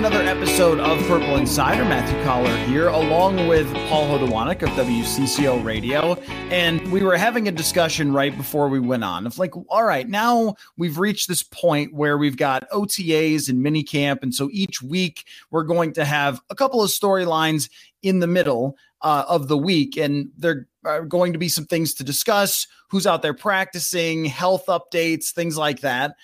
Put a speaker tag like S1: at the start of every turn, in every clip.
S1: Another episode of Purple Insider. Matthew Coller here, along with Paul Hodowanik of WCCO Radio. And we were having a discussion right before we went on of like, all right, now we've reached this point where we've got OTAs and minicamp. And so each week we're going to have a couple of storylines in the middle uh, of the week. And there are going to be some things to discuss who's out there practicing, health updates, things like that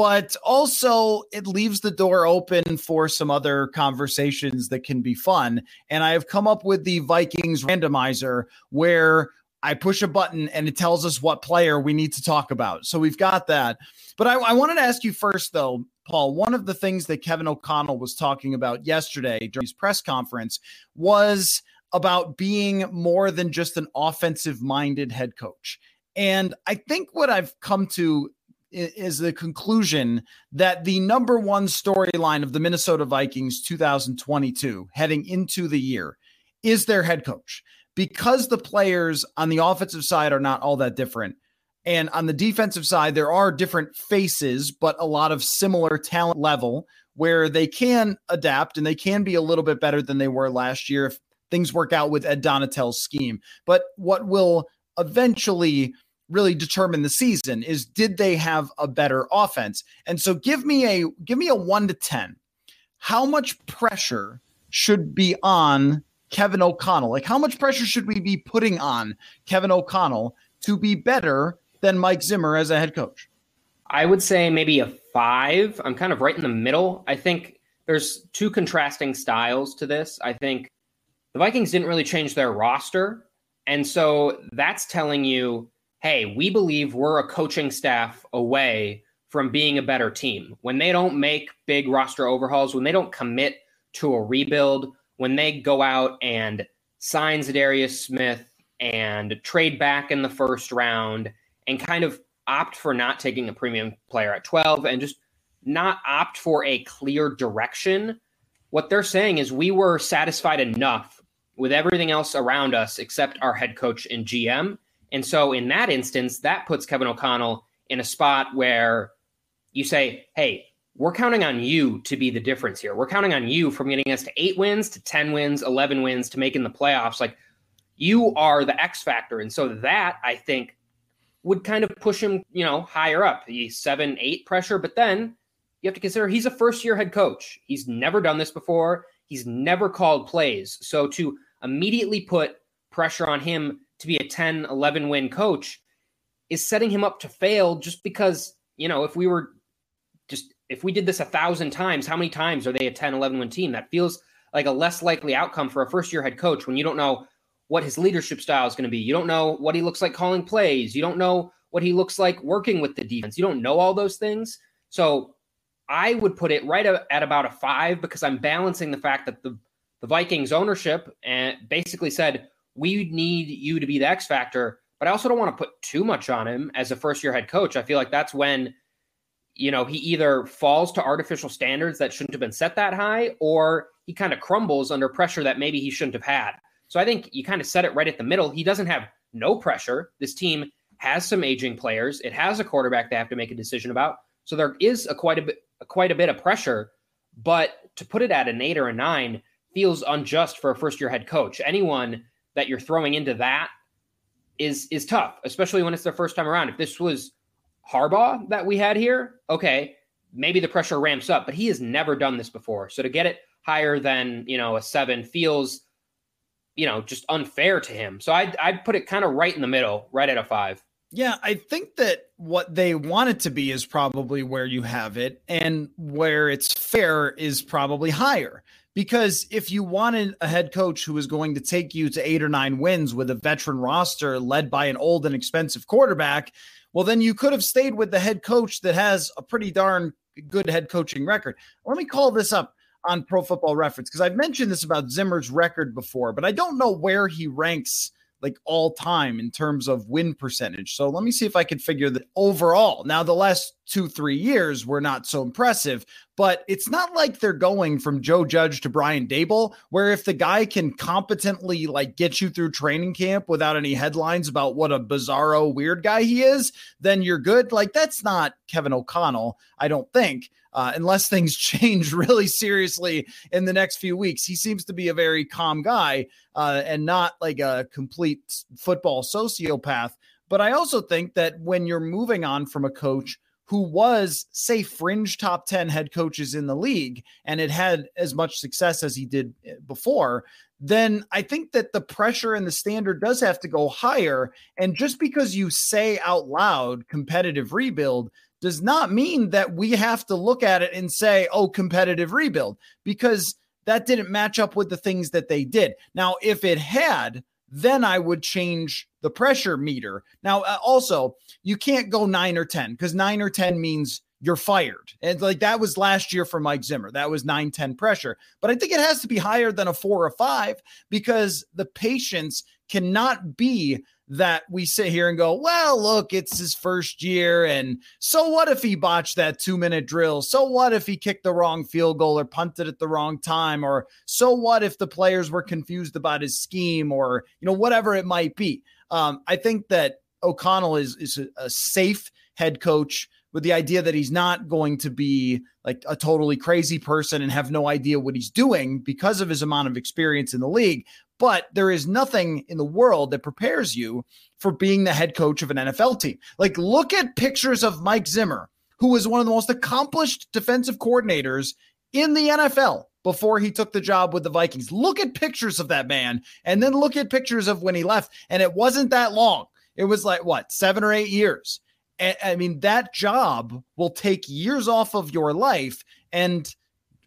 S1: but also it leaves the door open for some other conversations that can be fun. And I have come up with the Vikings randomizer where I push a button and it tells us what player we need to talk about. So we've got that. But I, I wanted to ask you first, though, Paul, one of the things that Kevin O'Connell was talking about yesterday during his press conference was about being more than just an offensive minded head coach. And I think what I've come to is the conclusion that the number one storyline of the Minnesota Vikings 2022 heading into the year is their head coach because the players on the offensive side are not all that different. And on the defensive side, there are different faces, but a lot of similar talent level where they can adapt and they can be a little bit better than they were last year if things work out with Ed Donatell's scheme. But what will eventually really determine the season is did they have a better offense? And so give me a give me a 1 to 10. How much pressure should be on Kevin O'Connell? Like how much pressure should we be putting on Kevin O'Connell to be better than Mike Zimmer as a head coach?
S2: I would say maybe a 5. I'm kind of right in the middle. I think there's two contrasting styles to this. I think the Vikings didn't really change their roster. And so that's telling you hey, we believe we're a coaching staff away from being a better team. When they don't make big roster overhauls, when they don't commit to a rebuild, when they go out and sign Za'Darius Smith and trade back in the first round and kind of opt for not taking a premium player at 12 and just not opt for a clear direction, what they're saying is we were satisfied enough with everything else around us except our head coach and GM and so in that instance, that puts Kevin O'Connell in a spot where you say, hey, we're counting on you to be the difference here. We're counting on you from getting us to eight wins to 10 wins, 11 wins to making the playoffs. Like you are the X factor. And so that I think would kind of push him, you know, higher up, the seven, eight pressure. But then you have to consider he's a first year head coach. He's never done this before. He's never called plays. So to immediately put pressure on him to be a 10, 11 win coach is setting him up to fail just because, you know, if we were just, if we did this a thousand times, how many times are they a 10, 11 win team? That feels like a less likely outcome for a first year head coach when you don't know what his leadership style is going to be. You don't know what he looks like calling plays. You don't know what he looks like working with the defense. You don't know all those things. So I would put it right at about a five because I'm balancing the fact that the, the Vikings ownership and basically said, we need you to be the X factor. But I also don't want to put too much on him as a first year head coach. I feel like that's when, you know, he either falls to artificial standards that shouldn't have been set that high, or he kind of crumbles under pressure that maybe he shouldn't have had. So I think you kind of set it right at the middle. He doesn't have no pressure. This team has some aging players. It has a quarterback they have to make a decision about. So there is a quite a bit quite a bit of pressure. But to put it at an eight or a nine feels unjust for a first year head coach. Anyone that you're throwing into that is is tough, especially when it's their first time around. If this was Harbaugh that we had here, okay, maybe the pressure ramps up, but he has never done this before. So to get it higher than, you know, a 7 feels you know, just unfair to him. So I'd, I'd put it kind of right in the middle, right at a 5.
S1: Yeah, I think that what they want it to be is probably where you have it, and where it's fair is probably higher. Because if you wanted a head coach who was going to take you to eight or nine wins with a veteran roster led by an old and expensive quarterback, well, then you could have stayed with the head coach that has a pretty darn good head coaching record. Let me call this up on Pro Football Reference because I've mentioned this about Zimmer's record before, but I don't know where he ranks like all time in terms of win percentage. So let me see if I can figure that overall. Now, the last two, three years were not so impressive, but it's not like they're going from Joe Judge to Brian Daboll, where if the guy can competently like get you through training camp without any headlines about what a bizarro weird guy he is, then you're good. Like that's not Kevin O'Connell, I don't think uh, unless things change really seriously in the next few weeks. He seems to be a very calm guy uh, and not like a complete football sociopath. But I also think that when you're moving on from a coach who was, say, fringe top 10 head coaches in the league and it had as much success as he did eh, before, then I think that the pressure and the standard does have to go higher. And just because you say out loud competitive rebuild does not mean that we have to look at it and say, oh, competitive rebuild, because that didn't match up with the things that they did. Now, if it had, then I would change the pressure meter. Now, uh, also, you can't go nine or 10 because nine or 10 means you're fired. And like that was last year for Mike Zimmer. That was 9 10 pressure. But I think it has to be higher than a four or five because the patience cannot be that we sit here and go, well, look, it's his first year. And so what if he botched that two minute drill? So what if he kicked the wrong field goal or punted at the wrong time? Or so what if the players were confused about his scheme or, you know, whatever it might be? Um, I think that O'Connell is, is a, a safe head coach with the idea that he's not going to be like a totally crazy person and have no idea what he's doing because of his amount of experience in the league but there is nothing in the world that prepares you for being the head coach of an NFL team. Like, look at pictures of Mike Zimmer, who was one of the most accomplished defensive coordinators in the NFL before he took the job with the Vikings. Look at pictures of that man and then look at pictures of when he left. And it wasn't that long, it was like what, seven or eight years. I mean, that job will take years off of your life. And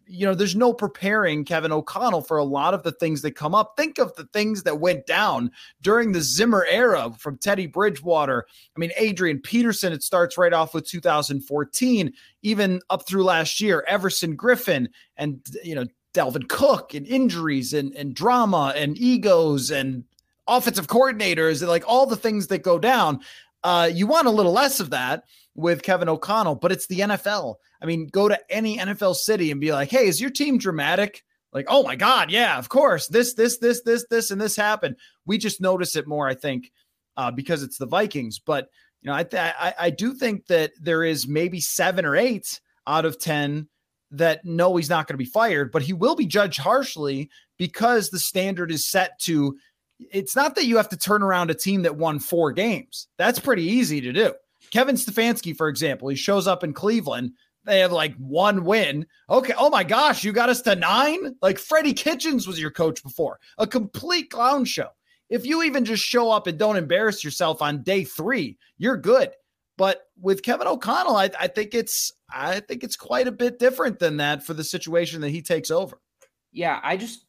S1: you know, there's no preparing Kevin O'Connell for a lot of the things that come up. Think of the things that went down during the Zimmer era from Teddy Bridgewater. I mean, Adrian Peterson, it starts right off with 2014, even up through last year, Everson Griffen and, you know, Dalvin Cook and injuries and, and drama and egos and offensive coordinators and like all the things that go down. Uh, you want a little less of that with Kevin O'Connell, but it's the NFL. I mean, go to any NFL city and be like, hey, is your team dramatic? Like, oh my God, yeah, of course. This, this, this, this, this, and this happened. We just notice it more, I think, uh, because it's the Vikings. But you know, I, th- I I do think that there is maybe seven or eight out of ten that know he's not going to be fired, but he will be judged harshly because the standard is set to. It's not that you have to turn around a team that won four games. That's pretty easy to do. Kevin Stefanski, for example, he shows up in Cleveland. They have like one win. Okay. Oh my gosh, you got us to nine? Like Freddie Kitchens was your coach before. A complete clown show. If you even just show up and don't embarrass yourself on day three, you're good. But with Kevin O'Connell, I, I think it's I think it's quite a bit different than that for the situation that he takes over.
S2: Yeah, I just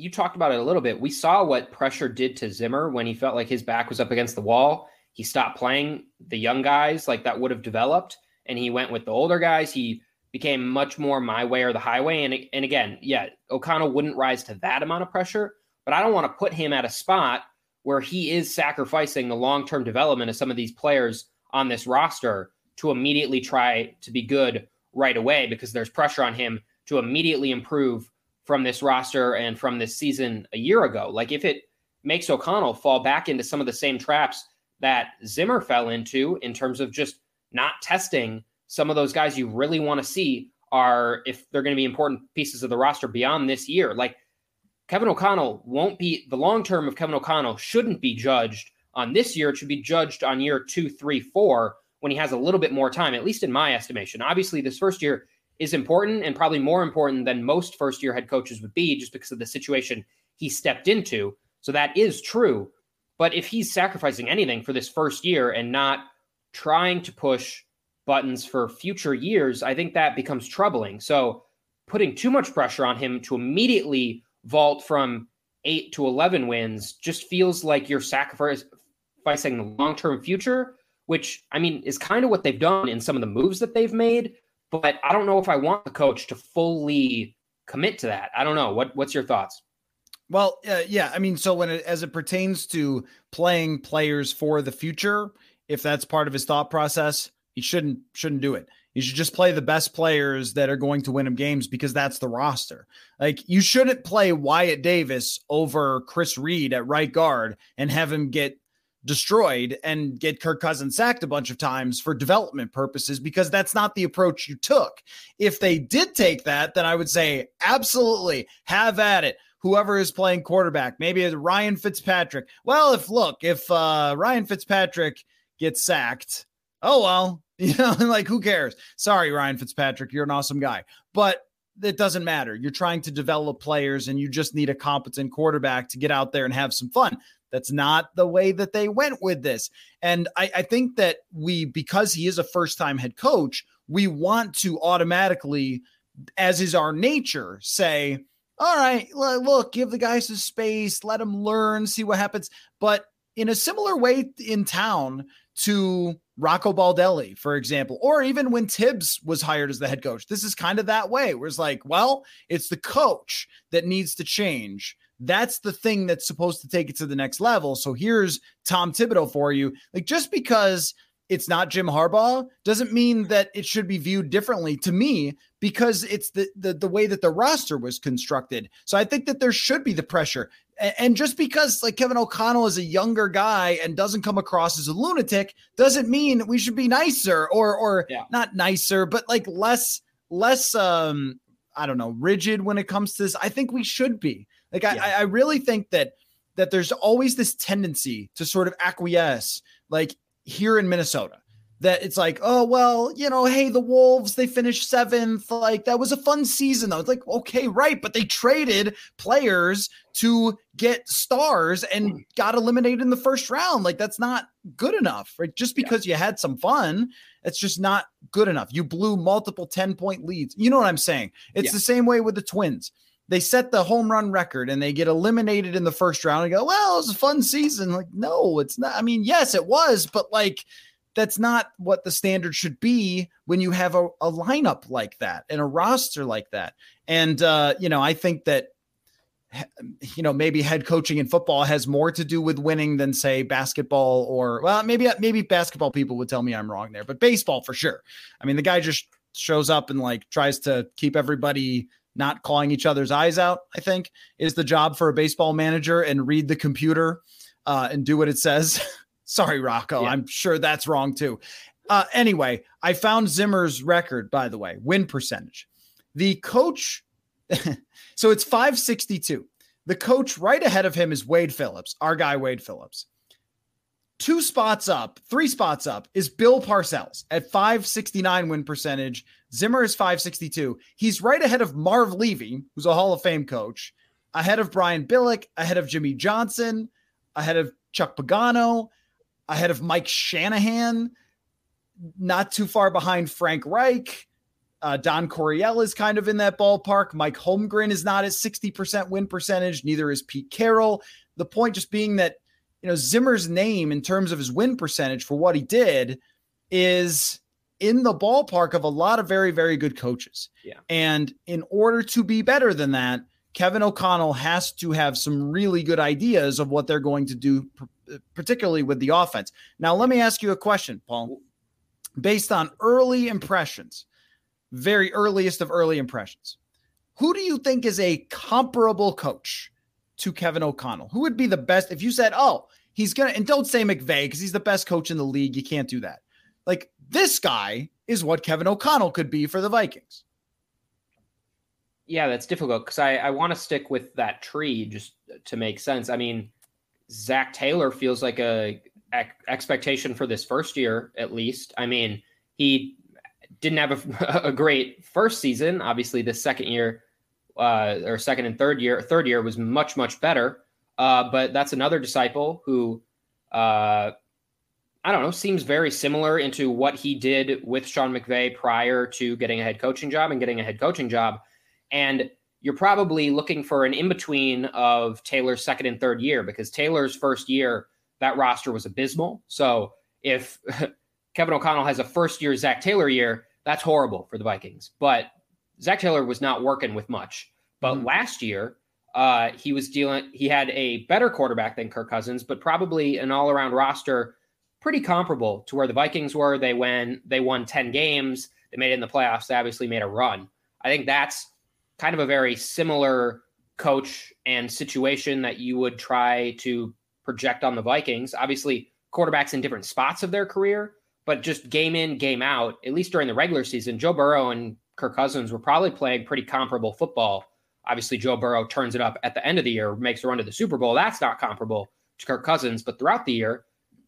S2: you talked about it a little bit. We saw what pressure did to Zimmer when he felt like his back was up against the wall he stopped playing the young guys like that would have developed, and he went with the older guys. He became much more my way or the highway. And and again, yeah, O'Connell wouldn't rise to that amount of pressure, but I don't want to put him at a spot where he is sacrificing the long term development of some of these players on this roster to immediately try to be good right away because there's pressure on him to immediately improve from this roster and from this season a year ago. Like if it makes O'Connell fall back into some of the same traps that Zimmer fell into in terms of just not testing some of those guys you really want to see are if they're going to be important pieces of the roster beyond this year. Like Kevin O'Connell won't be the long term of Kevin O'Connell shouldn't be judged on this year. It should be judged on year two, three, four when he has a little bit more time, at least in my estimation. Obviously, this first year is important and probably more important than most first year head coaches would be just because of the situation he stepped into. So that is true. But if he's sacrificing anything for this first year and not trying to push buttons for future years, I think that becomes troubling. So putting too much pressure on him to immediately vault from eight to 11 wins just feels like you're sacrificing the long term future, which I mean is kind of what they've done in some of the moves that they've made. But I don't know if I want the coach to fully commit to that. I don't know. What What's your thoughts?
S1: Well, uh, yeah, I mean, so when it, as it pertains to playing players for the future, if that's part of his thought process, he shouldn't shouldn't do it. You should just play the best players that are going to win him games because that's the roster. Like you shouldn't play Wyatt Davis over Chris Reed at right guard and have him get destroyed and get Kirk Cousins sacked a bunch of times for development purposes because that's not the approach you took. If they did take that, then I would say absolutely have at it. Whoever is playing quarterback, maybe it's Ryan Fitzpatrick. Well, if look, if uh, Ryan Fitzpatrick gets sacked, oh well, You know, like who cares? Sorry, Ryan Fitzpatrick, you're an awesome guy. But it doesn't matter. You're trying to develop players and you just need a competent quarterback to get out there and have some fun. That's not the way that they went with this. And I, I think that we, because he is a first time head coach, we want to automatically, as is our nature, say, all right, look, give the guys some space, let them learn, see what happens. But in a similar way in town to Rocco Baldelli, for example, or even when Thibs was hired as the head coach. This is kind of that way where it's like, well, it's the coach that needs to change. That's the thing that's supposed to take it to the next level. So here's Tom Thibodeau for you. Like, just because it's not Jim Harbaugh doesn't mean that it should be viewed differently to me because it's the, the the way that the roster was constructed. So I think that there should be the pressure. And just because like Kevin O'Connell is a younger guy and doesn't come across as a lunatic doesn't mean we should be nicer or or yeah. not nicer, but like less less um I don't know, rigid when it comes to this. I think we should be. Like yeah. I, I really think that that there's always this tendency to sort of acquiesce, like here in Minnesota that it's like, oh, well, you know, hey, the Wolves, they finished seventh. Like, that was a fun season, though. It's like, okay, right. But they traded players to get stars and hmm. got eliminated in the first round. Like, that's not good enough, right? Just because yeah. you had some fun, it's just not good enough. You blew multiple 10 point leads. You know what I'm saying? It's yeah. the same way with the Twins. They set the home run record and they get eliminated in the first round and go, well, it was a fun season. Like, no, it's not. I mean, yes, it was, but like, that's not what the standard should be when you have a, a lineup like that and a roster like that. And uh, you know, I think that you know maybe head coaching in football has more to do with winning than say basketball or well maybe maybe basketball people would tell me I'm wrong there, but baseball for sure. I mean, the guy just shows up and like tries to keep everybody not clawing each other's eyes out. I think is the job for a baseball manager and read the computer uh, and do what it says. Sorry, Rocco. Yeah. I'm sure that's wrong too. Uh, anyway, I found Zimmer's record, by the way, win percentage. The coach, so it's 562. The coach right ahead of him is Wade Phillips, our guy, Wade Phillips. Two spots up, three spots up is Bill Parcells at 569 win percentage. Zimmer is 562. He's right ahead of Marv Levy, who's a Hall of Fame coach, ahead of Brian Billick, ahead of Jimmy Johnson, ahead of Chuck Pagano, ahead of Mike Shanahan, not too far behind Frank Reich. Uh, Don Coryell is kind of in that ballpark. Mike Holmgren is not at 60% win percentage. Neither is Pete Carroll. The point just being that, you know, Zimmer's name in terms of his win percentage for what he did is in the ballpark of a lot of very, very good coaches.
S2: Yeah.
S1: And in order to be better than that, Kevin O'Connell has to have some really good ideas of what they're going to do uh, particularly with the offense. Now, let me ask you a question, Paul. Based on early impressions, very earliest of early impressions, who do you think is a comparable coach to Kevin O'Connell? Who would be the best if you said, oh, he's going to, and don't say McVay because he's the best coach in the league. You can't do that. Like this guy is what Kevin O'Connell could be for the Vikings.
S2: Yeah, that's difficult because I, I want to stick with that tree just to make sense. I mean, Zac Taylor feels like a, expectation for this first year, at least. I mean, he didn't have a, a great first season. Obviously, the second year uh, or second and third year, third year was much much better. Uh, but that's another disciple who uh, I don't know, seems very similar into what he did with Sean McVay prior to getting a head coaching job and getting a head coaching job. And you're probably looking for an in between of Taylor's second and third year because Taylor's first year, that roster was abysmal. So if Kevin O'Connell has a first year Zac Taylor year, that's horrible for the Vikings. But Zac Taylor was not working with much. But mm-hmm. last year, uh, he was dealing, he had a better quarterback than Kirk Cousins, but probably an all around roster pretty comparable to where the Vikings were. They went, they won 10 games, they made it in the playoffs, they obviously made a run. I think that's kind of a very similar coach and situation that you would try to project on the Vikings. Obviously, quarterbacks in different spots of their career, but just game in, game out, at least during the regular season, Joe Burrow and Kirk Cousins were probably playing pretty comparable football. Obviously, Joe Burrow turns it up at the end of the year, makes a run to the Super Bowl. That's not comparable to Kirk Cousins, but throughout the year,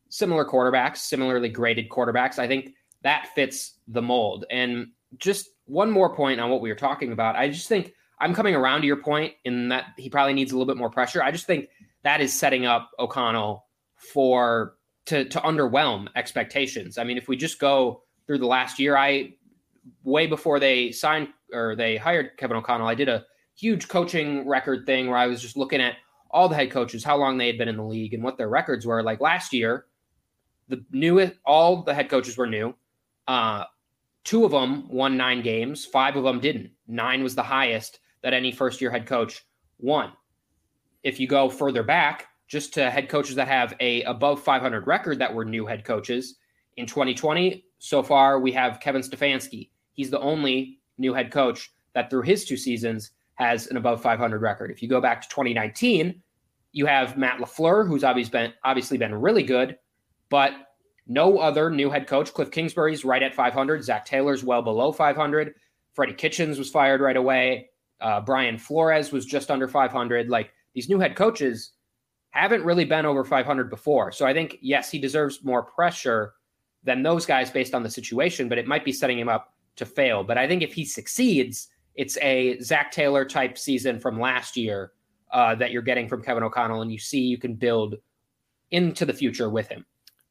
S2: similar quarterbacks, similarly graded quarterbacks. I think that fits the mold. And just one more point on what we were talking about. I just think I'm coming around to your point in that he probably needs a little bit more pressure. I just think that is setting up O'Connell for to to underwhelm expectations. I mean, if we just go through the last year, I way before they signed or they hired Kevin O'Connell, I did a huge coaching record thing where I was just looking at all the head coaches, how long they had been in the league and what their records were. Like last year, the new all the head coaches were new. Uh, two of them won nine games, five of them didn't. Nine was the highest that any first year head coach won. If you go further back, just to head coaches that have a above 500 record that were new head coaches in 2020, so far we have Kevin Stefanski. He's the only new head coach that through his two seasons has an above 500 record. If you go back to 2019, you have Matt LaFleur, who's obviously been obviously been really good, but no other new head coach. Cliff Kingsbury's right at 500. Zac Taylor's well below 500. Freddie Kitchens was fired right away. Uh, Brian Flores was just under 500. Like these new head coaches haven't really been over 500 before. So I think, yes, he deserves more pressure than those guys based on the situation, but it might be setting him up to fail. But I think if he succeeds, it's a Zac Taylor type season from last year uh, that you're getting from Kevin O'Connell, and you see you can build into the future with him.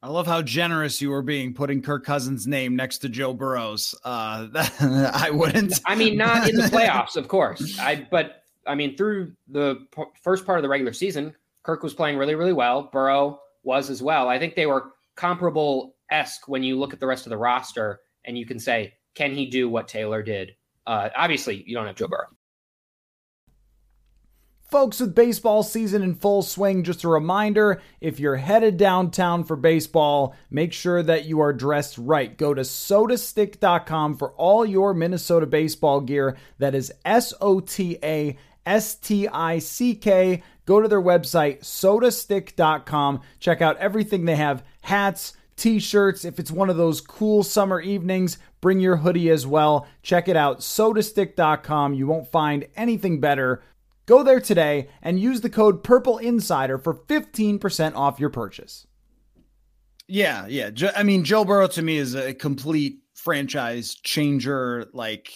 S1: I love how generous you were being putting Kirk Cousins' name next to Joe Burrow's. Uh, I wouldn't.
S2: I mean, not in the playoffs, of course. I but I mean, through the p- first part of the regular season, Kirk was playing really, really well. Burrow was as well. I think they were comparable esque when you look at the rest of the roster and you can say, can he do what Taylor did? Uh, obviously, you don't have Joe Burrow.
S1: Folks, with baseball season in full swing, just a reminder if you're headed downtown for baseball, make sure that you are dressed right. Go to sotastick.com for all your Minnesota baseball gear. That is S O T A S T I C K. Go to their website, sotastick.com. Check out everything they have hats, t shirts. If it's one of those cool summer evenings, bring your hoodie as well. Check it out, sotastick.com. You won't find anything better Go there today and use the code Purple Insider for 15% off your purchase. Yeah, yeah. I mean, Joe Burrow to me is a complete franchise changer. Like,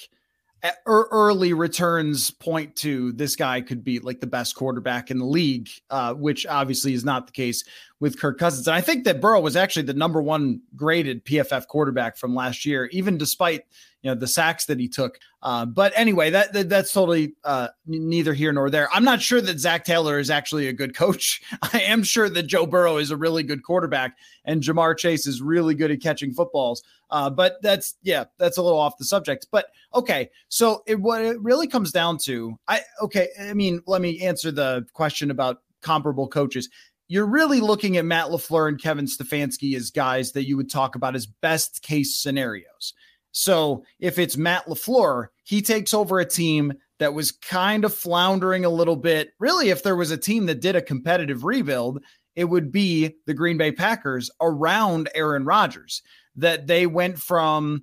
S1: early returns point to this guy could be like the best quarterback in the league, uh, which obviously is not the case with Kirk Cousins. And I think that Burrow was actually the number one graded PFF quarterback from last year, even despite you know the sacks that he took. Uh, but anyway, that, that that's totally uh, neither here nor there. I'm not sure that Zac Taylor is actually a good coach. I am sure that Joe Burrow is a really good quarterback, and Ja'Marr Chase is really good at catching footballs. Uh, but that's yeah, that's a little off the subject. But okay, so it, what it really comes down to, I okay, I mean, let me answer the question about comparable coaches you're really looking at Matt LaFleur and Kevin Stefanski as guys that you would talk about as best case scenarios. So if it's Matt LaFleur, he takes over a team that was kind of floundering a little bit. Really, if there was a team that did a competitive rebuild, it would be the Green Bay Packers around Aaron Rodgers. That they went from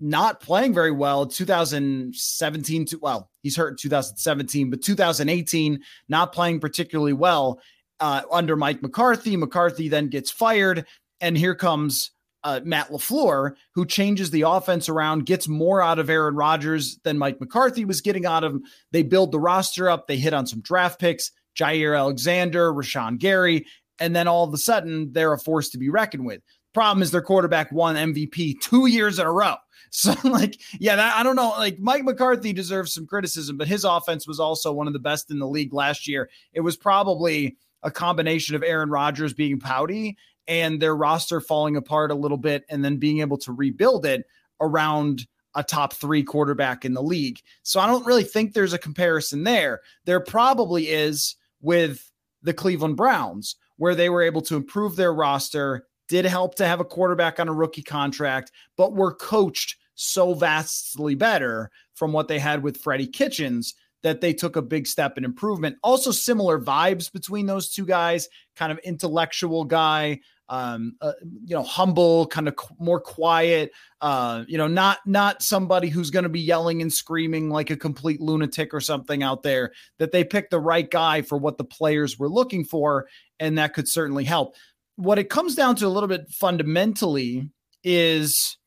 S1: not playing very well 2017 to well he's hurt in 2017 but 2018 not playing particularly well uh, under mike mccarthy mccarthy then gets fired and here comes uh, Matt LaFleur, who changes the offense around, gets more out of Aaron Rodgers than Mike McCarthy was getting out of him. They build the roster up, they hit on some draft picks, Jaire Alexander, Rashan Gary, and then all of a sudden they're a force to be reckoned with. Problem is their quarterback won MVP two years in a row. So, like, yeah, that, I don't know. Like, Mike McCarthy deserves some criticism, but his offense was also one of the best in the league last year. It was probably a combination of Aaron Rodgers being pouty and their roster falling apart a little bit and then being able to rebuild it around a top three quarterback in the league. So, I don't really think there's a comparison there. There probably is with the Cleveland Browns, where they were able to improve their roster, did help to have a quarterback on a rookie contract, but were coached so vastly better from what they had with Freddie Kitchens that they took a big step in improvement. Also, similar vibes between those two guys, kind of intellectual guy, um, uh, you know, humble, kind of more quiet, uh, you know, not not somebody who's going to be yelling and screaming like a complete lunatic or something out there. That they picked the right guy for what the players were looking for, and that could certainly help. What it comes down to a little bit fundamentally is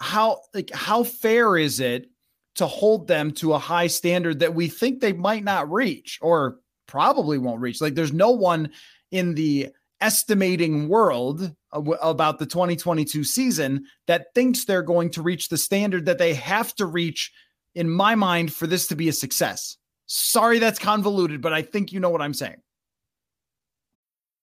S1: how like how fair is it to hold them to a high standard that we think they might not reach or probably won't reach. Like there's no one in the estimating world about the 2022 season that thinks they're going to reach the standard that they have to reach in my mind for this to be a success. Sorry that's convoluted but i think you know what i'm saying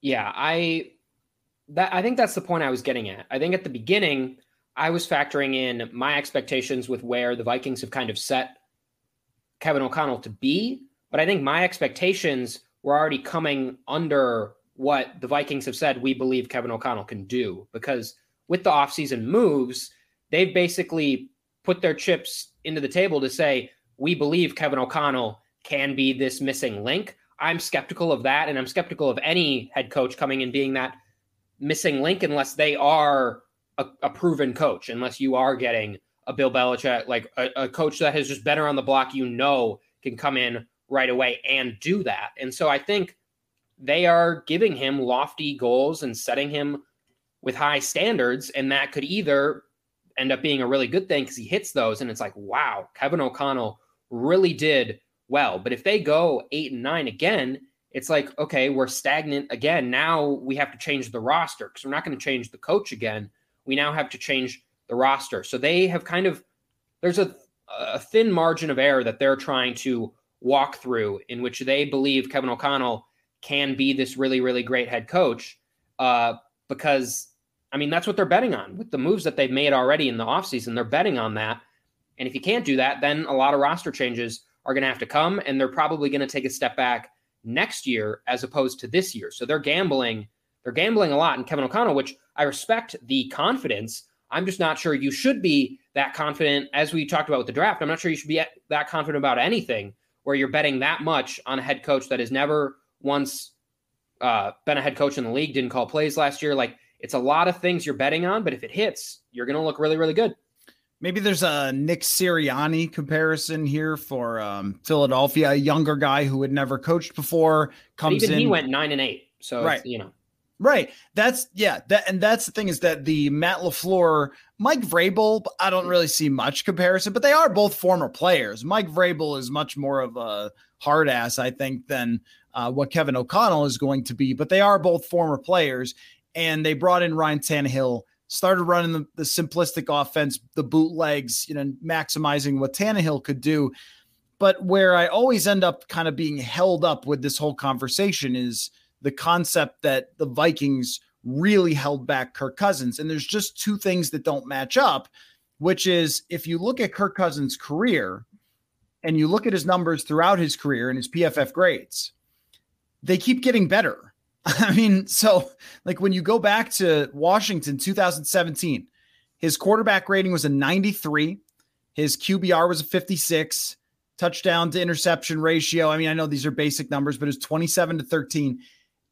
S2: Yeah, I that I think that's the point I was getting at. I think at the beginning I was factoring in my expectations with where the Vikings have kind of set Kevin O'Connell to be, but I think my expectations were already coming under what the Vikings have said we believe Kevin O'Connell can do because with the offseason moves, they've basically put their chips into the table to say we believe Kevin O'Connell can be this missing link. I'm skeptical of that, and I'm skeptical of any head coach coming and being that missing link unless they are a, a proven coach, unless you are getting a Bill Belichick, like a, a coach that has just been around the block, you know, can come in right away and do that. And so I think they are giving him lofty goals and setting him with high standards, and that could either end up being a really good thing because he hits those, and it's like, wow, Kevin O'Connell really did well. But if they go eight and nine again, it's like, okay, we're stagnant again. Now we have to change the roster because we're not going to change the coach again. We now have to change the roster. So they have kind of, there's a, a thin margin of error that they're trying to walk through in which they believe Kevin O'Connell can be this really, really great head coach. Uh, because, I mean, that's what they're betting on with the moves that they've made already in the offseason. They're betting on that. And if you can't do that, then a lot of roster changes are going to have to come, and they're probably going to take a step back next year as opposed to this year. So they're gambling. They're gambling a lot in Kevin O'Connell, which I respect the confidence. I'm just not sure you should be that confident, as we talked about with the draft. I'm not sure you should be that confident about anything where you're betting that much on a head coach that has never once uh, been a head coach in the league, didn't call plays last year. Like it's a lot of things you're betting on, but if it hits, you're going to look really, really good.
S1: Maybe there's a Nick Sirianni comparison here for um, Philadelphia, a younger guy who had never coached before comes
S2: even
S1: in.
S2: He went nine and eight, so right. you know,
S1: right. That's yeah. That and that's the thing is that the Matt LaFleur, Mike Vrabel, I don't really see much comparison, but they are both former players. Mike Vrabel is much more of a hard ass, I think, than uh, what Kevin O'Connell is going to be. But they are both former players, and they brought in Ryan Tannehill started running the, the simplistic offense, the bootlegs, you know, maximizing what Tannehill could do. But where I always end up kind of being held up with this whole conversation is the concept that the Vikings really held back Kirk Cousins. And there's just two things that don't match up, which is if you look at Kirk Cousins' career and you look at his numbers throughout his career and his PFF grades, they keep getting better I mean, so like when you go back to Washington 2017, his quarterback rating was a 93, his QBR was a 56, touchdown to interception ratio. I mean, I know these are basic numbers, but it's 27 to 13.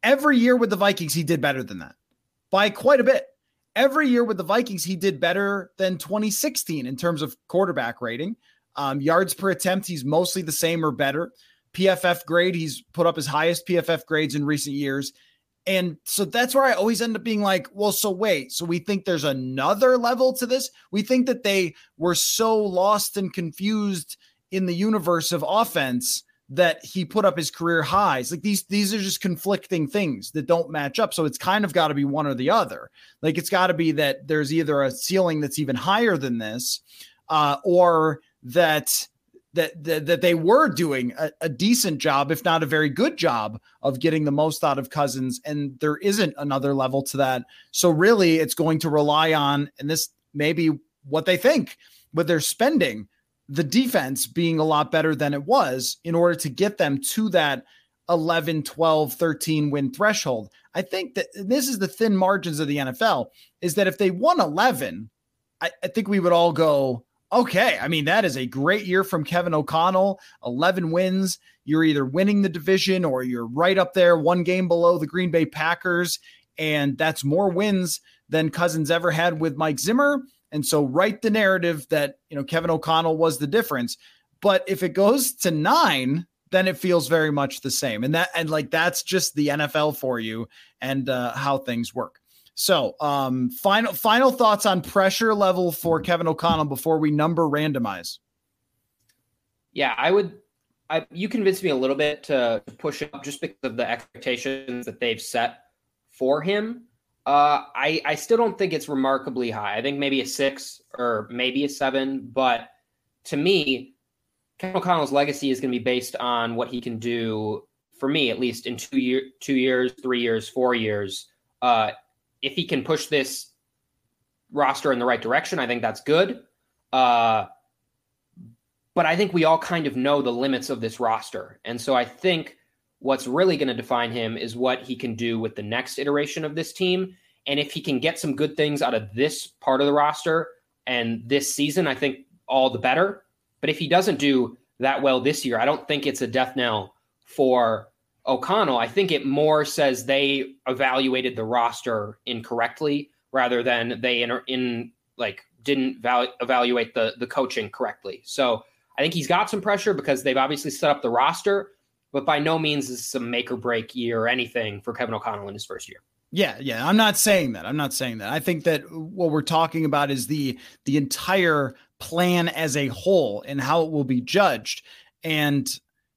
S1: Every year with the Vikings, he did better than that by quite a bit. Every year with the Vikings, he did better than 2016 in terms of quarterback rating. Um, yards per attempt, he's mostly the same or better. PFF grade, he's put up his highest PFF grades in recent years. And so that's where I always end up being like, well, so wait, so we think there's another level to this? We think that they were so lost and confused in the universe of offense that he put up his career highs. Like these, these are just conflicting things that don't match up. So it's kind of got to be one or the other. Like it's got to be that there's either a ceiling that's even higher than this, uh, or that that, that, that they were doing a, a, decent job, if not a very good job, of getting the most out of Cousins. And there isn't another level to that. So really, it's going to rely on, and this may be what they think with their spending the defense being a lot better than it was in order to get them to that 11, 12, 13 win threshold. I think that this is the thin margins of the NFL is that if they won 11, I, I think we would all go, okay. I mean, that is a great year from Kevin O'Connell. 11 wins. You're either winning the division or you're right up there, one game below the Green Bay Packers. And that's more wins than Cousins ever had with Mike Zimmer. And so write the narrative that, you know, Kevin O'Connell was the difference. But if it goes to nine, then it feels very much the same. And that, and like, that's just the NFL for you and uh, how things work. So, um, final final thoughts on pressure level for Kevin O'Connell before we number randomize.
S2: Yeah, I would. I, you convinced me a little bit to push up just because of the expectations that they've set for him. Uh, I, I still don't think it's remarkably high. I think maybe a six or maybe a seven. But to me, Kevin O'Connell's legacy is going to be based on what he can do for me, at least in two year, two years, three years, four years. Uh, if he can push this roster in the right direction, I think that's good. Uh, but I think we all kind of know the limits of this roster, and so I think What's really going to define him is what he can do with the next iteration of this team. And if he can get some good things out of this part of the roster and this season, I think all the better. But if he doesn't do that well this year, I don't think it's a death knell for O'Connell. I think it more says they evaluated the roster incorrectly rather than they in, in like didn't val- evaluate the the coaching correctly. So I think he's got some pressure because they've obviously set up the roster, but by no means is this a make or break year or anything for Kevin O'Connell in his first year.
S1: Yeah, yeah, I'm not saying that. I'm not saying that. I think that what we're talking about is the the entire plan as a whole and how it will be judged. And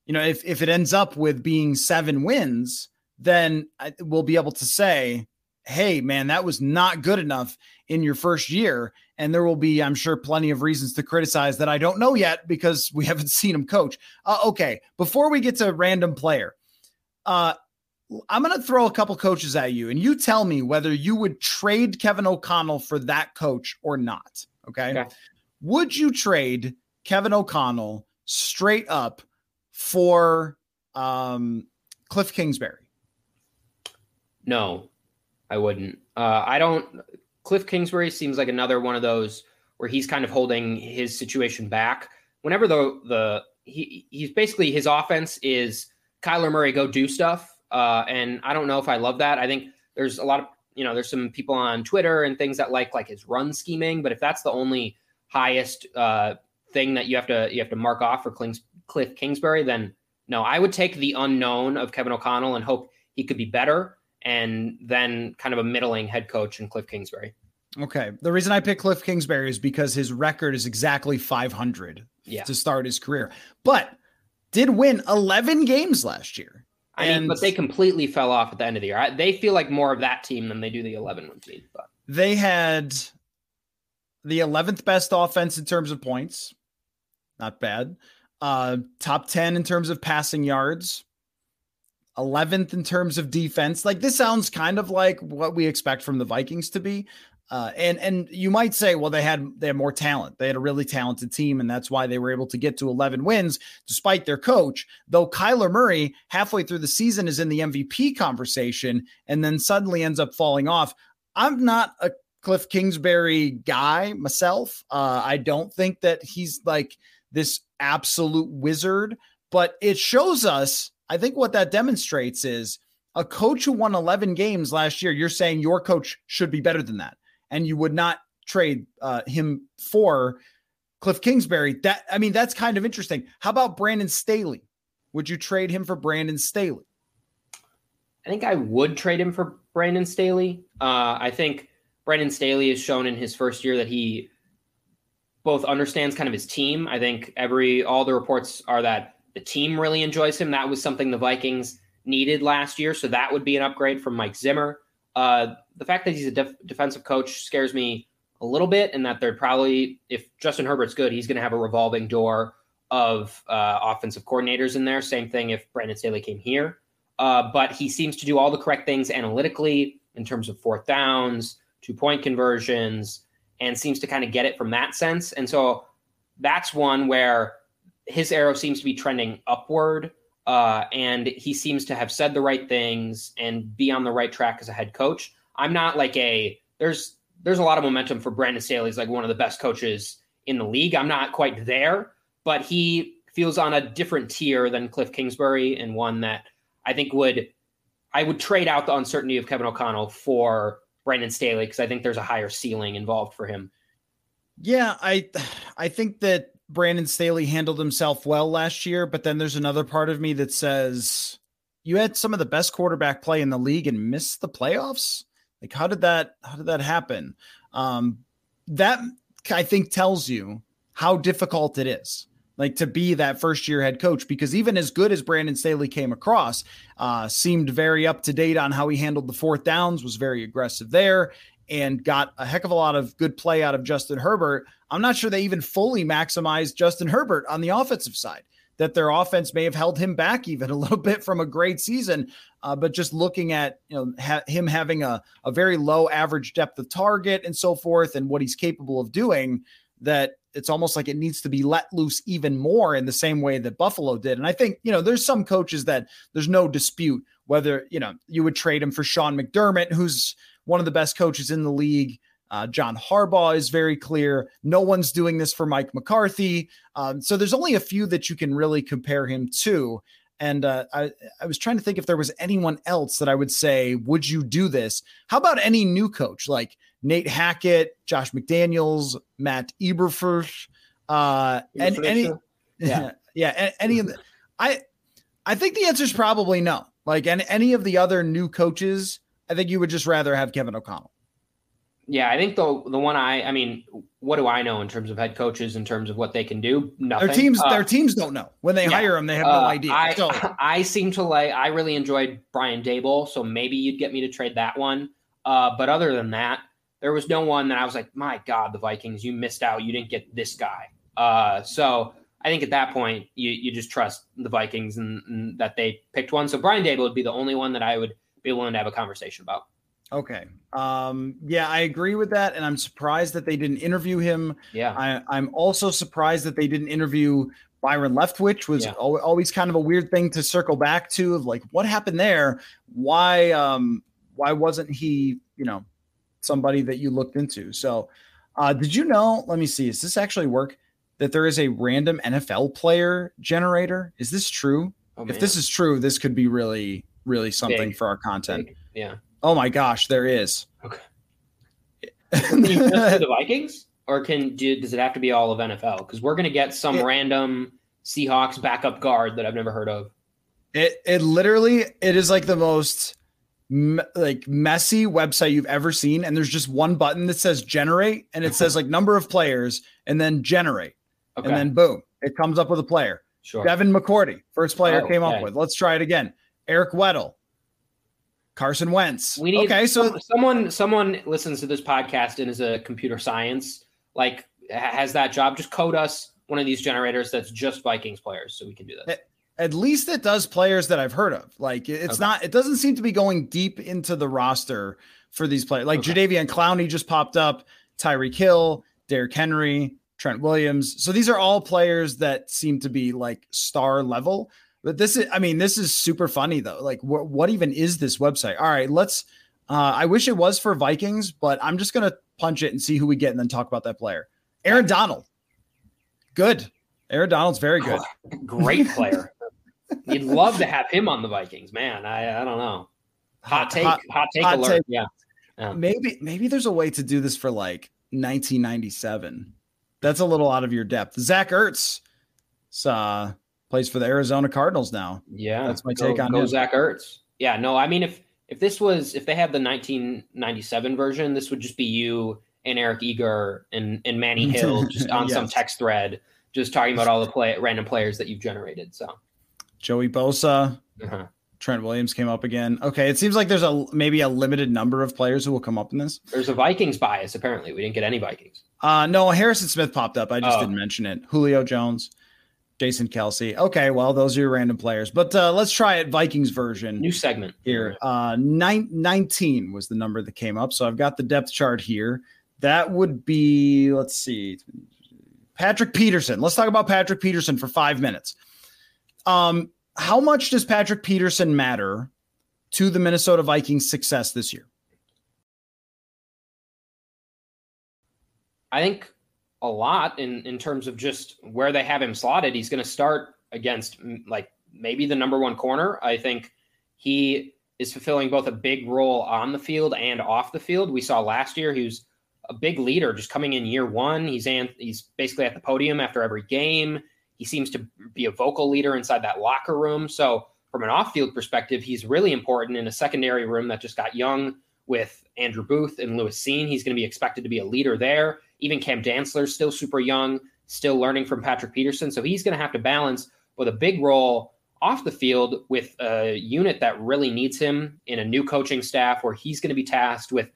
S1: you know, if if it ends up with being 7 wins, then we'll be able to say, "Hey, man, that was not good enough in your first year." And there will be, I'm sure, plenty of reasons to criticize that I don't know yet because we haven't seen him coach. Uh, okay, before we get to random player, uh, I'm going to throw a couple coaches at you, and you tell me whether you would trade Kevin O'Connell for that coach or not. Okay. okay. Would you trade Kevin O'Connell straight up for um, Cliff Kingsbury?
S2: No, I wouldn't. Uh, I don't. Cliff Kingsbury seems like another one of those where he's kind of holding his situation back. Whenever the the he he's basically his offense is Kyler Murray go do stuff, uh, and I don't know if I love that. I think there's a lot of you know there's some people on Twitter and things that like like his run scheming, but if that's the only highest uh, thing that you have to you have to mark off for Cliff Kingsbury, then no, I would take the unknown of Kevin O'Connell and hope he could be better and then kind of a middling head coach in Cliff Kingsbury.
S1: Okay. The reason I picked Cliff Kingsbury is because his record is exactly 500 yeah. to start his career, but did win 11 games last year.
S2: I and mean, but they completely fell off at the end of the year. They feel like more of that team than they do the 11 win team. But
S1: they had the 11th best offense in terms of points. Not bad. Uh, top 10 in terms of passing yards. 11th in terms of defense. Like this sounds kind of like what we expect from the Vikings to be. Uh, and and you might say, well, they had they had more talent. They had a really talented team, and that's why they were able to get to 11 wins despite their coach. Though Kyler Murray, halfway through the season, is in the MVP conversation, and then suddenly ends up falling off. I'm not a Cliff Kingsbury guy myself. Uh, I don't think that he's like this absolute wizard, but it shows us. I think what that demonstrates is a coach who won 11 games last year. You're saying your coach should be better than that, and you would not trade uh, him for Cliff Kingsbury. That I mean, that's kind of interesting. How about Brandon Staley? Would you trade him for Brandon Staley?
S2: I think I would trade him for Brandon Staley. Uh, I think Brandon Staley has shown in his first year that he both understands kind of his team. I think every all the reports are that the team really enjoys him. That was something the Vikings needed last year, so that would be an upgrade from Mike Zimmer. Uh, the fact that he's a def- defensive coach scares me a little bit, and that they're probably if Justin Herbert's good, he's going to have a revolving door of uh, offensive coordinators in there. Same thing if Brandon Staley came here. Uh, but he seems to do all the correct things analytically in terms of fourth downs, two point conversions, and seems to kind of get it from that sense. And so that's one where his arrow seems to be trending upward. Uh, and he seems to have said the right things and be on the right track as a head coach. I'm not like a there's there's a lot of momentum for Brandon Staley. He's like one of the best coaches in the league. I'm not quite there, but he feels on a different tier than Cliff Kingsbury and one that I think would I would trade out the uncertainty of Kevin O'Connell for Brandon Staley because I think there's a higher ceiling involved for him.
S1: Yeah, I I think that Brandon Staley handled himself well last year, but then there's another part of me that says you had some of the best quarterback play in the league and missed the playoffs. Like how did that how did that happen? Um that I think tells you how difficult it is like to be that first year head coach because even as good as Brandon Staley came across, uh, seemed very up to date on how he handled the fourth downs, was very aggressive there, and got a heck of a lot of good play out of Justin Herbert. I'm not sure they even fully maximized Justin Herbert on the offensive side. That their offense may have held him back even a little bit from a great season, uh, but just looking at you know ha- him having a, a very low average depth of target and so forth, and what he's capable of doing, that it's almost like it needs to be let loose even more in the same way that Buffalo did. And I think, you know, there's some coaches that there's no dispute whether, you know, you would trade him for Sean McDermott, who's one of the best coaches in the league. Uh, John Harbaugh is very clear. No one's doing this for Mike McCarthy. Um, so there's only a few that you can really compare him to. And uh, I, I was trying to think if there was anyone else that I would say, would you do this? How about any new coach? Like, Nate Hackett, Josh McDaniels, Matt Eberflus, uh, and any, yeah, yeah, any of the, I, I think the answer is probably no. Like any any of the other new coaches, I think you would just rather have Kevin O'Connell.
S2: Yeah, I think the the one I I mean, what do I know in terms of head coaches in terms of what they can do? Nothing.
S1: Their teams uh, their teams don't know. When they yeah, hire them, they have uh, no idea.
S2: I, so. I seem to like I really enjoyed Brian Daboll, so maybe you'd get me to trade that one. Uh, but other than that, there was no one that I was like, my God, the Vikings, you missed out. You didn't get this guy. Uh, so I think at that point, you, you just trust the Vikings and, and, that they picked one. So Brian Daboll would be the only one that I would be willing to have a conversation about.
S1: Okay. Um, yeah, I agree with that. And I'm surprised that they didn't interview him.
S2: Yeah.
S1: I, am also surprised that they didn't interview Byron Leftwich was yeah. always kind of a weird thing to circle back to of like what happened there? Why um why wasn't he, you know, somebody that you looked into. So, uh, did you know? Let me see. Does this actually work? That there is a random NFL player generator? Is this true? Oh, if this is true, this could be really, really something Big. for our content.
S2: Big. Yeah.
S1: Oh my gosh, there is.
S2: Okay. can you the Vikings, or can do, does it have to be all of NFL? Because we're gonna get some it, random Seahawks backup guard that I've never heard of.
S1: It it literally it is like the most me- like messy website you've ever seen and there's just one button that says generate and it says like number of players and then generate okay. and then boom it comes up with a player
S2: sure
S1: devin mccourty first player oh, came okay. up with let's try it again eric weddle carson wentz
S2: we need okay so someone someone listens to this podcast and is a computer science like has that job just code us one of these generators that's just vikings players so we can do that
S1: at least it does players that I've heard of. Like it's okay. not, it doesn't seem to be going deep into the roster for these players. Like okay. Jadeveon Clowney just popped up, Tyreek Hill, Derrick Henry, Trent Williams. So these are all players that seem to be like star level. But this is, I mean, this is super funny though. Like, wh- what even is this website? All right, let's. Uh, I wish it was for Vikings, but I'm just gonna punch it and see who we get and then talk about that player. Aaron Donald. Good. Aaron Donald's very good.
S2: Great player. You'd love to have him on the Vikings, man. I I don't know. Hot take, hot, hot take hot alert. Take.
S1: Yeah. yeah. Maybe maybe there's a way to do this for like 1997. That's a little out of your depth. Zach Ertz uh, plays for the Arizona Cardinals now.
S2: Yeah, that's my go, take on it. go him. Zach Ertz. Yeah, no, I mean if if this was if they had the 1997 version, this would just be you and Eric Eager and and Manny Hill just on yes. some text thread, just talking about all the play random players that you've generated. So
S1: Joey Bosa. Uh-huh. Trent Williams came up again. Okay, it seems like there's a maybe a limited number of players who will come up in this.
S2: There's a Vikings bias. Apparently, we didn't get any Vikings.
S1: Uh no, Harrison Smith popped up. I just oh. didn't mention it. Julio Jones, Jason Kelce. Okay, well, those are your random players. But uh, let's try it Vikings version.
S2: New segment
S1: here. Uh, nine, 19 was the number that came up. So I've got the depth chart here. That would be, let's see, Patrick Peterson. Let's talk about Patrick Peterson for five minutes. Um, how much does Patrick Peterson matter to the Minnesota Vikings' success this year?
S2: I think a lot in in terms of just where they have him slotted. He's going to start against like maybe the number one corner. I think he is fulfilling both a big role on the field and off the field. We saw last year he was a big leader just coming in year one. He's an, he's basically at the podium after every game. He seems to be a vocal leader inside that locker room. So from an off-field perspective, he's really important in a secondary room that just got young with Andrew Booth and Lewis Cine. He's going to be expected to be a leader there. Even Cam Dantzler's still super young, still learning from Patrick Peterson. So he's going to have to balance with a big role off the field with a unit that really needs him in a new coaching staff where he's going to be tasked with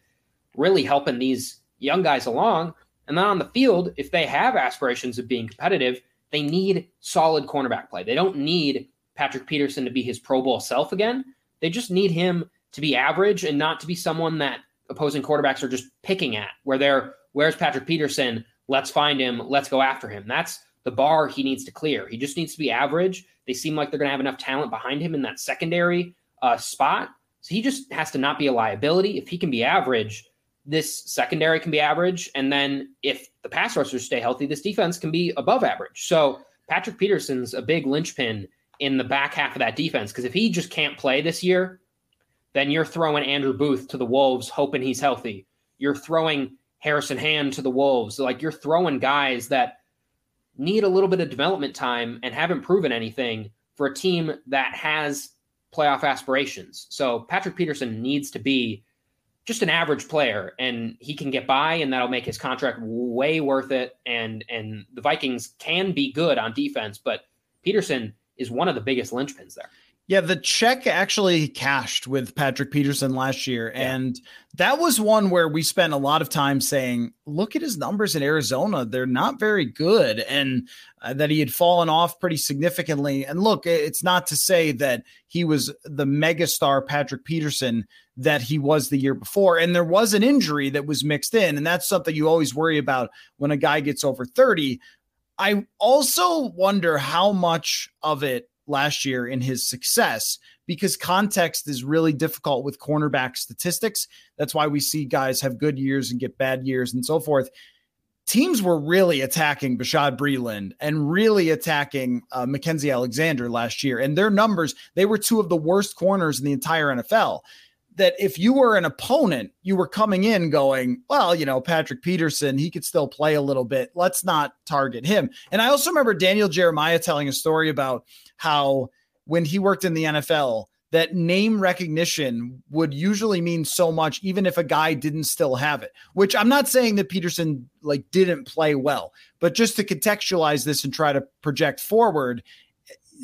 S2: really helping these young guys along. And then on the field, if they have aspirations of being competitive, they need solid cornerback play. They don't need Patrick Peterson to be his Pro Bowl self again. They just need him to be average and not to be someone that opposing quarterbacks are just picking at, where they're, where's Patrick Peterson? Let's find him. Let's go after him. That's the bar he needs to clear. He just needs to be average. They seem like they're going to have enough talent behind him in that secondary uh, spot. So he just has to not be a liability. If he can be average, this secondary can be average. And then if the pass rushers stay healthy, this defense can be above average. So Patrick Peterson's a big linchpin in the back half of that defense because if he just can't play this year, then you're throwing Andrew Booth to the Wolves hoping he's healthy. You're throwing Harrison Hand to the Wolves. Like you're throwing guys that need a little bit of development time and haven't proven anything for a team that has playoff aspirations. So Patrick Peterson needs to be just an average player and he can get by and that'll make his contract way worth it and and the Vikings can be good on defense but Peterson is one of the biggest linchpins there.
S1: Yeah, the check actually cashed with Patrick Peterson last year. Yeah. And that was one where we spent a lot of time saying, look at his numbers in Arizona. They're not very good. And uh, that he had fallen off pretty significantly. And look, it's not to say that he was the megastar Patrick Peterson that he was the year before. And there was an injury that was mixed in. And that's something you always worry about when a guy gets over 30. I also wonder how much of it last year in his success because context is really difficult with cornerback statistics. That's why we see guys have good years and get bad years and so forth. Teams were really attacking Bashaud Breeland and really attacking uh, Mackensie Alexander last year. And their numbers, they were two of the worst corners in the entire NFL that if you were an opponent, you were coming in going, well, you know, Patrick Peterson, he could still play a little bit. Let's not target him. And I also remember Daniel Jeremiah telling a story about how when he worked in the NFL, that name recognition would usually mean so much, even if a guy didn't still have it. Which I'm not saying that Peterson like didn't play well, but just to contextualize this and try to project forward,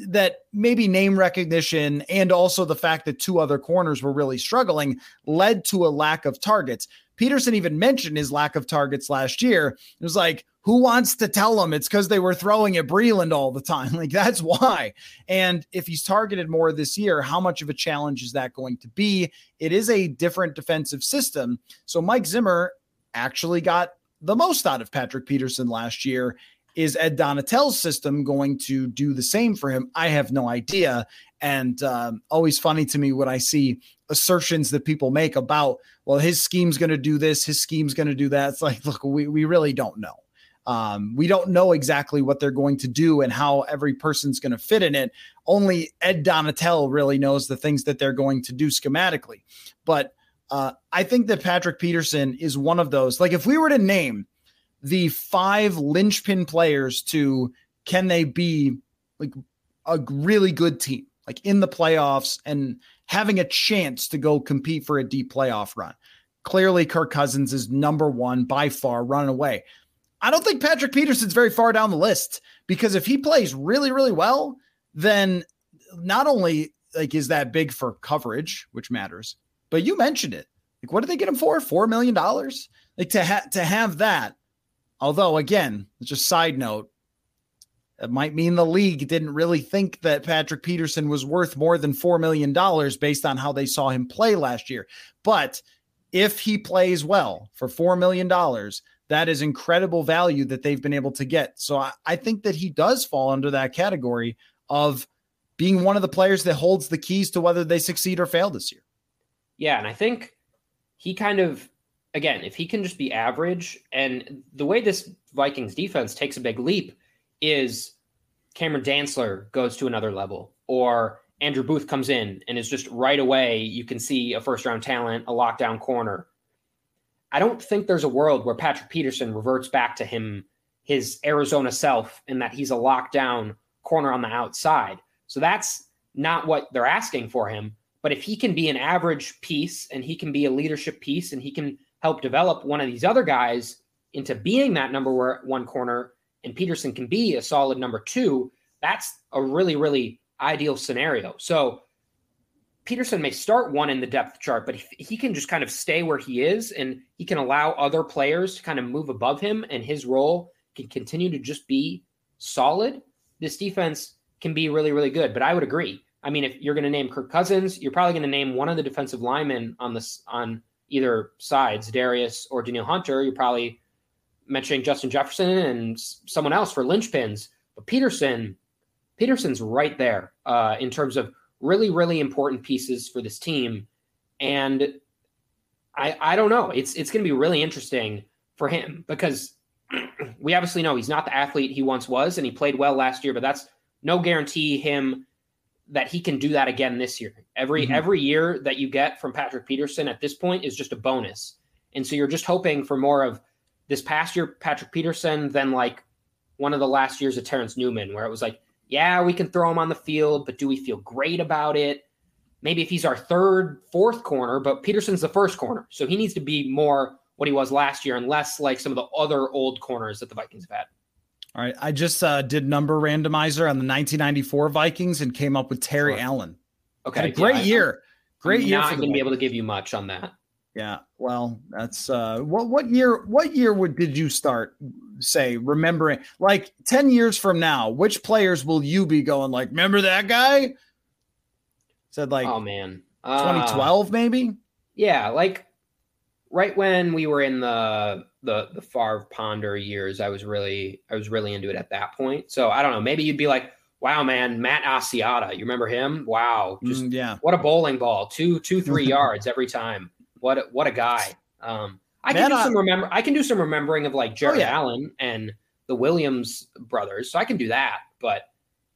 S1: that maybe name recognition and also the fact that two other corners were really struggling led to a lack of targets. Peterson even mentioned his lack of targets last year. It was like, who wants to tell them it's because they were throwing at Breeland all the time? Like, that's why. And if he's targeted more this year, how much of a challenge is that going to be? It is a different defensive system. So Mike Zimmer actually got the most out of Patrick Peterson last year. Is Ed Donatell's system going to do the same for him? I have no idea. And um, always funny to me when I see assertions that people make about, well, his scheme's going to do this, his scheme's going to do that. It's like, look, we, we really don't know. Um, we don't know exactly what they're going to do and how every person's going to fit in it. Only Ed Donatell really knows the things that they're going to do schematically. But uh, I think that Patrick Peterson is one of those. Like, if we were to name the five linchpin players to can they be like a really good team, like in the playoffs and having a chance to go compete for a deep playoff run. Clearly, Kirk Cousins is number one by far, running away. I don't think Patrick Peterson's very far down the list because if he plays really, really well, then not only like is that big for coverage, which matters, but you mentioned it. Like, what did they get him for? Four million dollars? Like to have to have that. Although, again, just side note, it might mean the league didn't really think that Patrick Peterson was worth more than $4 million based on how they saw him play last year. But if he plays well for $4 million, that is incredible value that they've been able to get. So I, I, think that he does fall under that category of being one of the players that holds the keys to whether they succeed or fail this year.
S2: Yeah. And I think he kind of, again, if he can just be average, and the way this Vikings defense takes a big leap is Cameron Dantzler goes to another level, or Andrew Booth comes in and is just right away, you can see a first round talent, a lockdown corner. I don't think there's a world where Patrick Peterson reverts back to him, his Arizona self, and that he's a lockdown corner on the outside. So that's not what they're asking for him. But if he can be an average piece and he can be a leadership piece and he can help develop one of these other guys into being that number one corner, and Peterson can be a solid number two, that's a really, really ideal scenario. So Peterson may start one in the depth chart, but he, can just kind of stay where he is and he can allow other players to kind of move above him and his role can continue to just be solid. This defense can be really, really good. But I would agree. I mean, if you're going to name Kirk Cousins, you're probably going to name one of the defensive linemen on this on either sides, Darius or Danielle Hunter. You're probably mentioning Justin Jefferson and someone else for linchpins, but Peterson, Peterson's right there uh, in terms of really, really important pieces for this team. And I, I don't know. It's it's going to be really interesting for him because we obviously know he's not the athlete he once was, and he played well last year. But that's no guarantee him that he can do that again this year. Every mm-hmm. every year that you get from Patrick Peterson at this point is just a bonus, and so you're just hoping for more of this past year, Patrick Peterson, than like one of the last years of Terrence Newman, where it was like, yeah, we can throw him on the field, but do we feel great about it? Maybe if he's our third, fourth corner, but Peterson's the first corner. So he needs to be more what he was last year and less like some of the other old corners that the Vikings have had.
S1: All right. I just uh, did number randomizer on the 1994 Vikings and came up with Terry sure. Allen.
S2: Okay.
S1: Had a great yeah, year. Great
S2: I'm
S1: year.
S2: Not going to be able to give you much on that.
S1: Yeah. Well, that's uh what what year what year would did you start say remembering like 10 years from now, which players will you be going like, remember that guy? Said like
S2: Oh man.
S1: Uh, 2012 maybe?
S2: Yeah, like right when we were in the the the Favre Ponder years, I was really I was really into it at that point. So I don't know, maybe you'd be like, wow, man, Matt Asiata, you remember him? Wow, just mm, yeah, what a bowling ball, two two three yards every time. What a, what a guy. Um, I can Man, do some remember. I can do some remembering of like Jared oh, yeah. Allen and the Williams brothers, so I can do that. But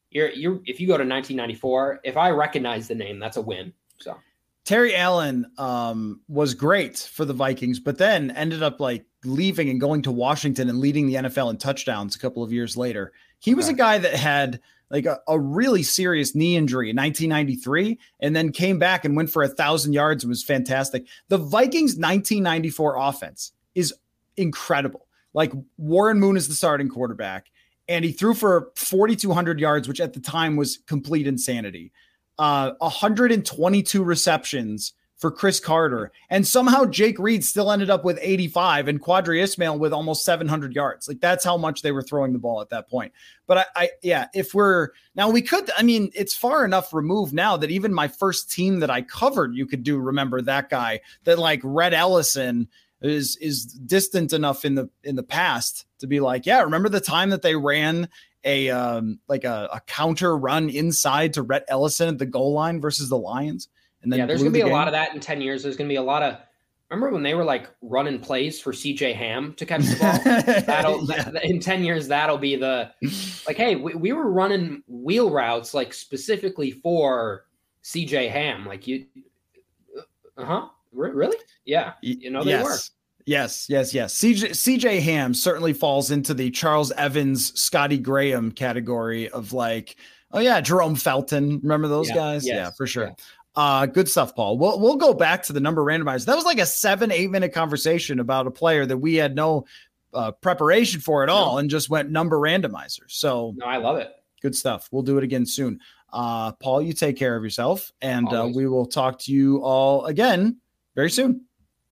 S2: you're you're if you go to 1994, if I recognize the name, that's a win. So
S1: Terry Allen um, was great for the Vikings, but then ended up like leaving and going to Washington and leading the NFL in touchdowns a couple of years later. He was okay. a guy that had like a, a, really serious knee injury in 1993 and then came back and went for a thousand yards and was fantastic. The Vikings 1994 offense is incredible. Like Warren Moon is the starting quarterback and he threw for 4,200 yards, which at the time was complete insanity. Uh, 122 receptions for Cris Carter. And somehow Jake Reed still ended up with 85 and Qadry Ismail with almost 700 yards. Like that's how much they were throwing the ball at that point. But I, I, yeah, if we're now we could, I mean, it's far enough removed now that even my first team that I covered, you could do remember that guy that like Rhett Ellison is is distant enough in the in the past to be like, yeah, remember the time that they ran a um like a, a counter run inside to Rhett Ellison at the goal line versus the Lions? And then
S2: yeah, there's gonna
S1: the
S2: be a lot of that in ten years. There's gonna be a lot of. Remember when they were like running plays for CJ Ham to catch the ball? that'll
S1: Yeah.
S2: that, in 10 years that'll be the like hey we, we were running wheel routes like specifically for cj ham like you uh-huh Re- really yeah you know they
S1: yes.
S2: were
S1: Yes, yes, yes. CJ CJ Ham certainly falls into the Charles Evans, Scotty Graham category of like, oh yeah, Jerome Felton. Remember those
S2: Yeah,
S1: guys?
S2: yes,
S1: yeah, for sure.
S2: yeah.
S1: Uh, good stuff, Paul. We'll we'll go back to the number randomized. That was like a seven, eight minute conversation about a player that we had no uh, preparation for at all, and just went number randomizer. So
S2: no i love it
S1: good stuff. We'll do it again soon. Uh, Paul, you take care of yourself, and uh, we will talk to you all again very soon.